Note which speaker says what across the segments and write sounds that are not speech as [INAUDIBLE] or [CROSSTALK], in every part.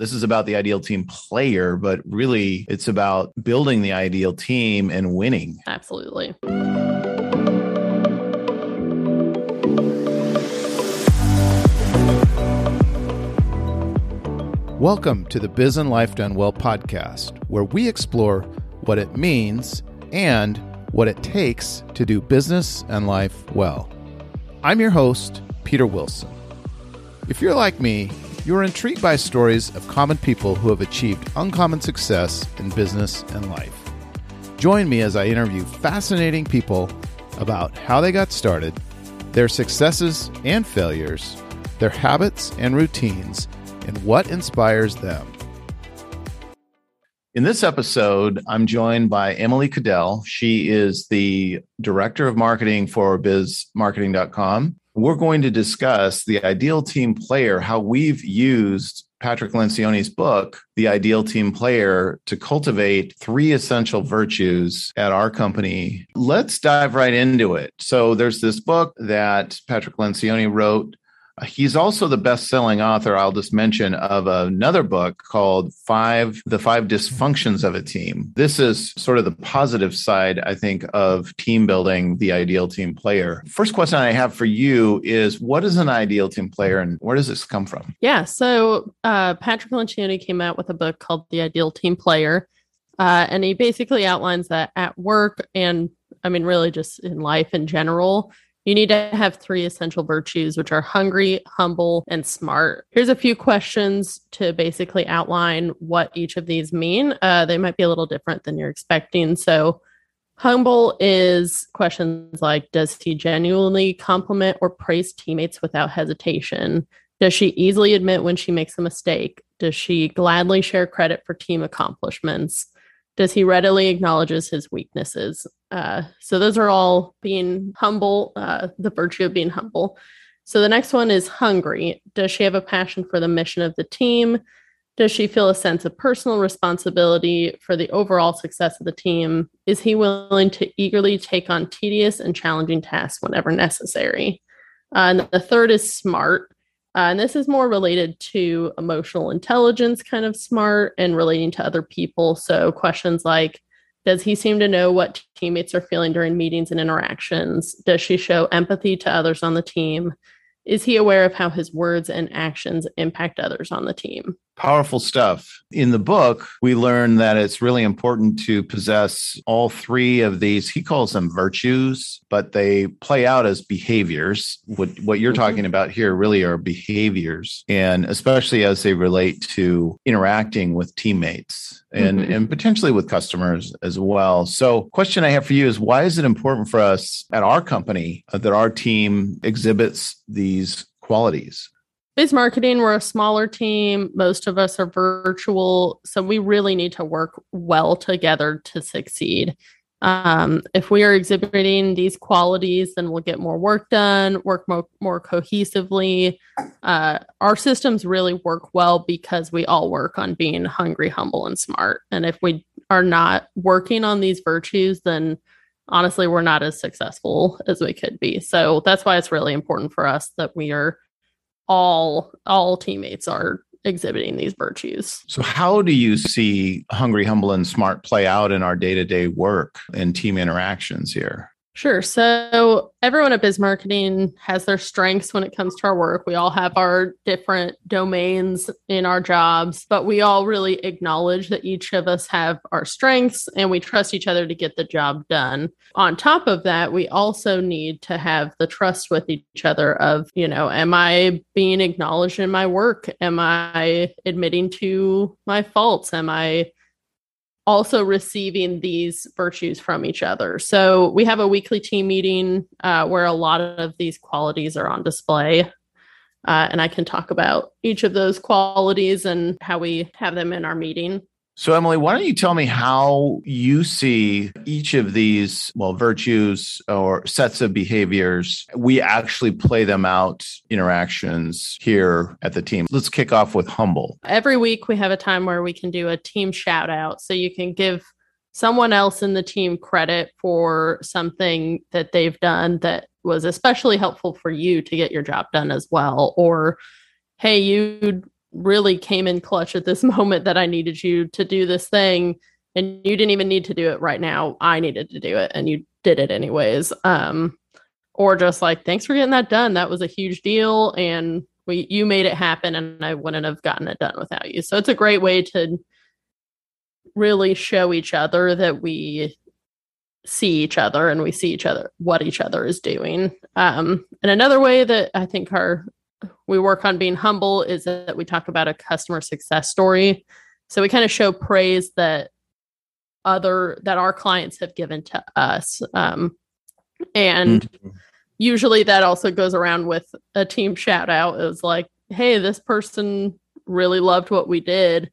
Speaker 1: This is about the ideal team player, but really it's about building the ideal team and winning.
Speaker 2: Absolutely.
Speaker 3: Welcome to the Biz and Life Done Well podcast, where we explore what it means and what it takes to do business and life well. I'm your host, Peter Wilson. If you're like me, you are intrigued by stories of common people who have achieved uncommon success in business and life. Join me as I interview fascinating people about how they got started, their successes and failures, their habits and routines and what inspires them.
Speaker 1: In this episode, I'm joined by Emily Cadell. She is the director of marketing for bizmarketing.com. We're going to discuss the ideal team player, how we've used Patrick Lencioni's book, The Ideal Team Player, to cultivate three essential virtues at our company. Let's dive right into it. So, there's this book that Patrick Lencioni wrote He's also the best-selling author, I'll just mention, of another book called Five The Five Dysfunctions of a Team. This is sort of the positive side, I think, of team building, the ideal team player. First question I have for you is what is an ideal team player and where does this come from?
Speaker 2: Yeah. So uh, Patrick Lencioni came out with a book called The Ideal Team Player. Uh, and he basically outlines that at work and I mean, really just in life in general, you need to have three essential virtues, which are hungry, humble, and smart. Here's a few questions to basically outline what each of these mean. Uh, they might be a little different than you're expecting. So, humble is questions like Does he genuinely compliment or praise teammates without hesitation? Does she easily admit when she makes a mistake? Does she gladly share credit for team accomplishments? does he readily acknowledges his weaknesses uh, so those are all being humble uh, the virtue of being humble. So the next one is hungry. Does she have a passion for the mission of the team? Does she feel a sense of personal responsibility for the overall success of the team? Is he willing to eagerly take on tedious and challenging tasks whenever necessary? Uh, and the third is smart. Uh, and this is more related to emotional intelligence, kind of smart and relating to other people. So, questions like Does he seem to know what teammates are feeling during meetings and interactions? Does she show empathy to others on the team? Is he aware of how his words and actions impact others on the team?
Speaker 1: Powerful stuff. In the book, we learn that it's really important to possess all three of these. He calls them virtues, but they play out as behaviors. What, what you're mm-hmm. talking about here really are behaviors, and especially as they relate to interacting with teammates and, mm-hmm. and potentially with customers as well. So, question I have for you is why is it important for us at our company that our team exhibits these qualities?
Speaker 2: Biz marketing, we're a smaller team. Most of us are virtual. So we really need to work well together to succeed. Um, if we are exhibiting these qualities, then we'll get more work done, work more, more cohesively. Uh, our systems really work well because we all work on being hungry, humble, and smart. And if we are not working on these virtues, then honestly, we're not as successful as we could be. So that's why it's really important for us that we are all all teammates are exhibiting these virtues.
Speaker 1: So, how do you see hungry, humble, and smart play out in our day to day work and team interactions here?
Speaker 2: Sure. So everyone at Biz Marketing has their strengths when it comes to our work. We all have our different domains in our jobs, but we all really acknowledge that each of us have our strengths and we trust each other to get the job done. On top of that, we also need to have the trust with each other of, you know, am I being acknowledged in my work? Am I admitting to my faults? Am I also receiving these virtues from each other. So we have a weekly team meeting uh, where a lot of these qualities are on display. Uh, and I can talk about each of those qualities and how we have them in our meeting.
Speaker 1: So, Emily, why don't you tell me how you see each of these, well, virtues or sets of behaviors, we actually play them out interactions here at the team? Let's kick off with humble.
Speaker 2: Every week, we have a time where we can do a team shout out. So you can give someone else in the team credit for something that they've done that was especially helpful for you to get your job done as well. Or, hey, you really came in clutch at this [LAUGHS] moment that I needed you to do this thing and you didn't even need to do it right now. I needed to do it and you did it anyways. Um or just like thanks for getting that done. That was a huge deal and we you made it happen and I wouldn't have gotten it done without you. So it's a great way to really show each other that we see each other and we see each other what each other is doing. Um and another way that I think our we work on being humble is that we talk about a customer success story. So we kind of show praise that other that our clients have given to us. Um, and mm-hmm. usually that also goes around with a team shout out is like, hey, this person really loved what we did,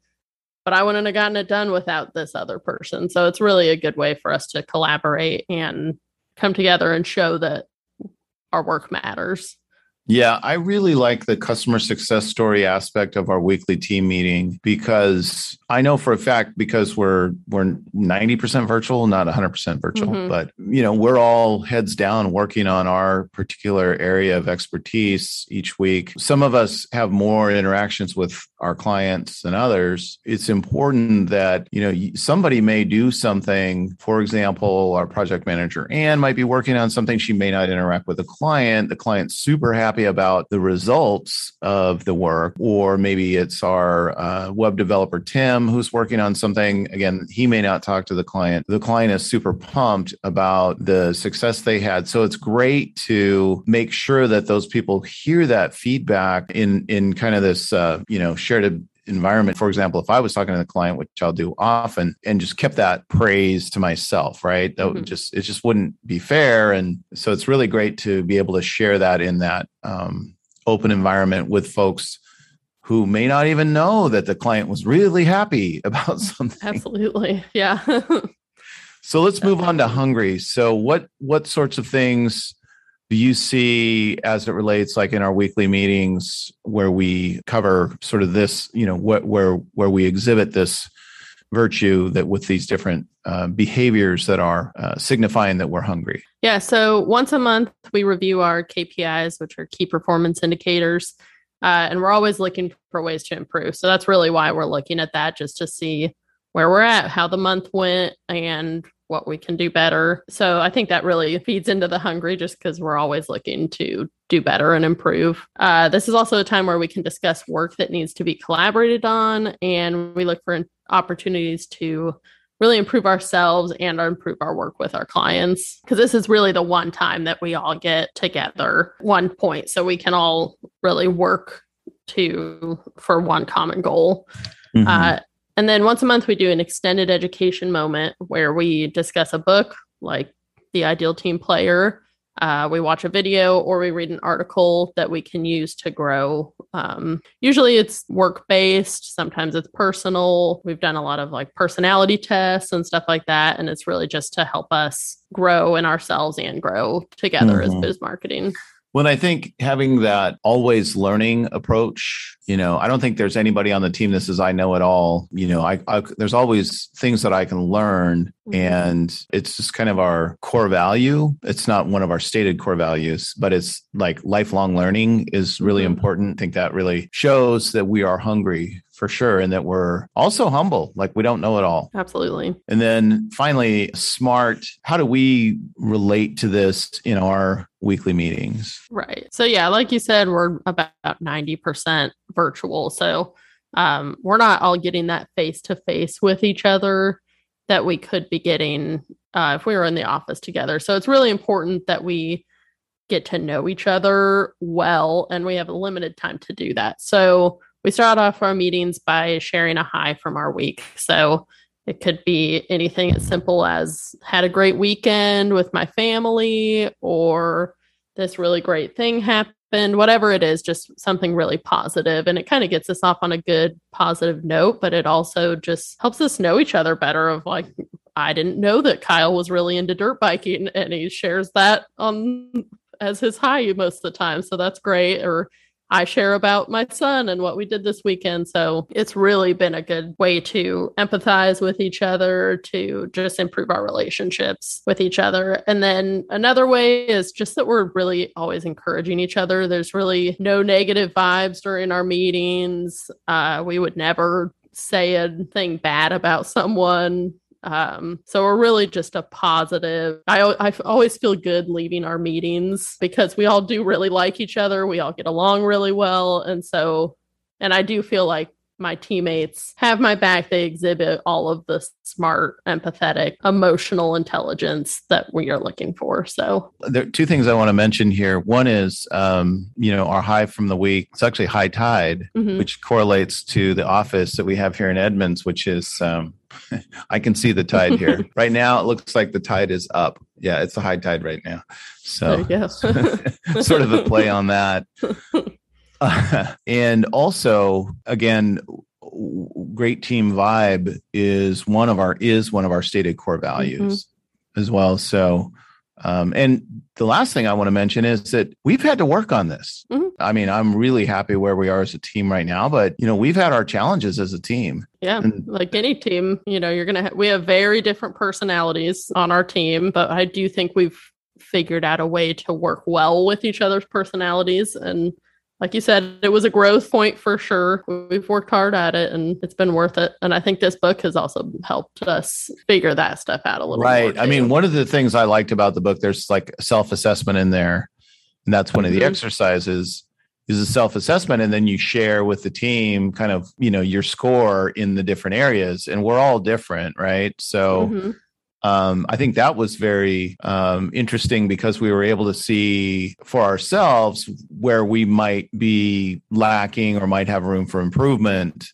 Speaker 2: but I wouldn't have gotten it done without this other person. So it's really a good way for us to collaborate and come together and show that our work matters.
Speaker 1: Yeah, I really like the customer success story aspect of our weekly team meeting because I know for a fact because we're we're 90% virtual, not 100% virtual, mm-hmm. but you know, we're all heads down working on our particular area of expertise each week. Some of us have more interactions with our clients than others. It's important that, you know, somebody may do something, for example, our project manager Anne might be working on something she may not interact with a client. The client's super happy happy about the results of the work, or maybe it's our uh, web developer Tim who's working on something. Again, he may not talk to the client. The client is super pumped about the success they had. So it's great to make sure that those people hear that feedback in in kind of this uh, you know shared environment. For example, if I was talking to the client, which I'll do often, and just kept that praise to myself, right? That mm-hmm. would just it just wouldn't be fair. And so it's really great to be able to share that in that um, open environment with folks who may not even know that the client was really happy [LAUGHS] about something.
Speaker 2: Absolutely. Yeah. [LAUGHS]
Speaker 1: so let's move on to hungry. So what what sorts of things do you see as it relates like in our weekly meetings where we cover sort of this you know what where where we exhibit this virtue that with these different uh, behaviors that are uh, signifying that we're hungry?
Speaker 2: Yeah so once a month we review our kpis which are key performance indicators uh, and we're always looking for ways to improve. So that's really why we're looking at that just to see where we're at how the month went and what we can do better. So I think that really feeds into the hungry just because we're always looking to do better and improve. Uh, this is also a time where we can discuss work that needs to be collaborated on, and we look for opportunities to really improve ourselves and improve our work with our clients because this is really the one time that we all get together one point so we can all really work to for one common goal mm-hmm. uh, and then once a month, we do an extended education moment where we discuss a book like The Ideal Team Player. Uh, we watch a video or we read an article that we can use to grow. Um, usually it's work based, sometimes it's personal. We've done a lot of like personality tests and stuff like that. And it's really just to help us grow in ourselves and grow together mm-hmm. as biz marketing.
Speaker 1: When I think having that always learning approach, you know, I don't think there's anybody on the team that says I know it all. You know, I, I there's always things that I can learn, mm-hmm. and it's just kind of our core value. It's not one of our stated core values, but it's like lifelong learning is really mm-hmm. important. I think that really shows that we are hungry for sure and that we're also humble like we don't know it all.
Speaker 2: Absolutely.
Speaker 1: And then finally smart how do we relate to this in our weekly meetings?
Speaker 2: Right. So yeah like you said we're about 90% virtual. So um, we're not all getting that face to face with each other that we could be getting uh, if we were in the office together. So it's really important that we get to know each other well and we have a limited time to do that. So we start off our meetings by sharing a high from our week. So it could be anything as simple as had a great weekend with my family or this really great thing happened, whatever it is, just something really positive. And it kind of gets us off on a good positive note, but it also just helps us know each other better of like, I didn't know that Kyle was really into dirt biking and he shares that on as his high most of the time. So that's great. Or I share about my son and what we did this weekend. So it's really been a good way to empathize with each other, to just improve our relationships with each other. And then another way is just that we're really always encouraging each other. There's really no negative vibes during our meetings. Uh, we would never say anything bad about someone um, so we're really just a positive. I I always feel good leaving our meetings because we all do really like each other. We all get along really well, and so and I do feel like my teammates have my back. They exhibit all of the smart, empathetic, emotional intelligence that we are looking for. So,
Speaker 1: there are two things I want to mention here. One is, um, you know, our high from the week. It's actually high tide, mm-hmm. which correlates to the office that we have here in Edmonds, which is. Um, [LAUGHS] I can see the tide here. [LAUGHS] right now, it looks like the tide is up. Yeah, it's a high tide right now. So, yes, [LAUGHS] sort of a play on that. [LAUGHS] and also, again, great team vibe is one of our is one of our stated core values mm-hmm. as well. So, um, and the last thing I want to mention is that we've had to work on this. Mm-hmm. I mean, I'm really happy where we are as a team right now, but you know, we've had our challenges as a team.
Speaker 2: Yeah, and, like any team, you know, you're gonna ha- we have very different personalities on our team, but I do think we've figured out a way to work well with each other's personalities and like you said, it was a growth point for sure. We've worked hard at it and it's been worth it. And I think this book has also helped us figure that stuff out a little bit.
Speaker 1: right. I mean, one of the things I liked about the book, there's like self assessment in there. And that's one of the mm-hmm. exercises is a self assessment. And then you share with the team kind of, you know, your score in the different areas. And we're all different, right? So, mm-hmm um, I think that was very um, interesting because we were able to see for ourselves where we might be lacking or might have room for improvement.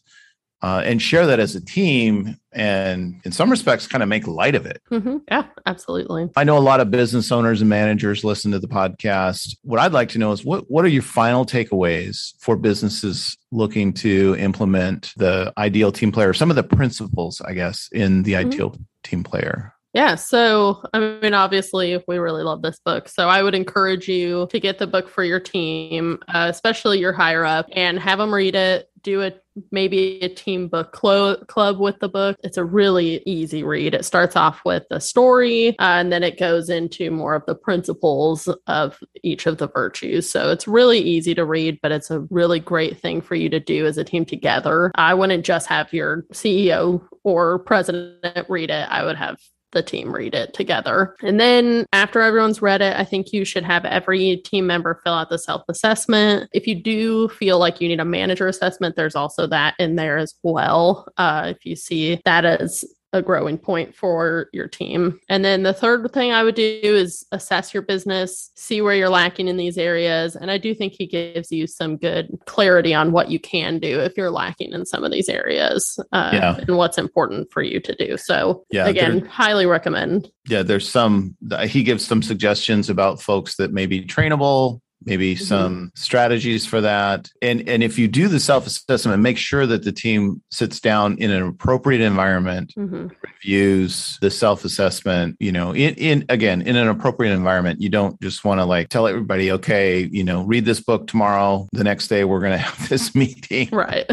Speaker 1: Uh, and share that as a team and in some respects kind of make light of it
Speaker 2: mm-hmm. yeah absolutely
Speaker 1: i know a lot of business owners and managers listen to the podcast what i'd like to know is what, what are your final takeaways for businesses looking to implement the ideal team player some of the principles i guess in the mm-hmm. ideal team player
Speaker 2: yeah. So, I mean, obviously, we really love this book. So, I would encourage you to get the book for your team, uh, especially your higher up, and have them read it. Do a maybe a team book club with the book. It's a really easy read. It starts off with a story uh, and then it goes into more of the principles of each of the virtues. So it's really easy to read, but it's a really great thing for you to do as a team together. I wouldn't just have your CEO or president read it, I would have the team read it together. And then after everyone's read it, I think you should have every team member fill out the self assessment. If you do feel like you need a manager assessment, there's also that in there as well. Uh, if you see that as a growing point for your team. And then the third thing I would do is assess your business, see where you're lacking in these areas. And I do think he gives you some good clarity on what you can do if you're lacking in some of these areas uh, yeah. and what's important for you to do. So, yeah, again, highly recommend.
Speaker 1: Yeah, there's some, he gives some suggestions about folks that may be trainable, maybe mm-hmm. some strategies for that. And and if you do the self assessment make sure that the team sits down in an appropriate environment mm-hmm. reviews the self assessment you know in, in again in an appropriate environment. You don't just want to like tell everybody okay you know read this book tomorrow. The next day we're going [LAUGHS] to have this meeting.
Speaker 2: Right.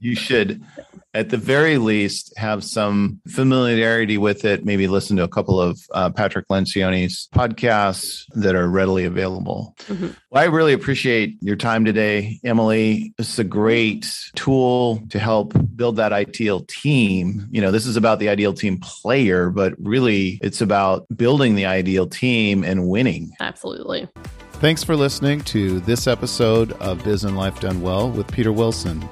Speaker 1: You should [LAUGHS] at the very least have some familiarity with it maybe listen to a couple of uh, patrick lencioni's podcasts that are readily available. Mm-hmm. well, i really appreciate your time today emily. This is a great tool to help build that ideal team. You know this is about the ideal team player but really it's about building the ideal team and winning.
Speaker 2: Absolutely.
Speaker 3: Thanks for listening to this episode of Biz and Life Done Well with Peter Wilson.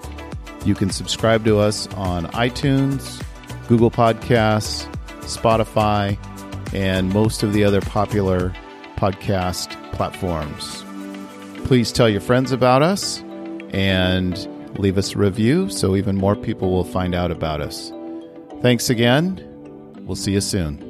Speaker 3: You can subscribe to us on iTunes, Google Podcasts, Spotify, and most of the other popular podcast platforms. Please tell your friends about us and leave us a review so even more people will find out about us. Thanks again. We'll see you soon.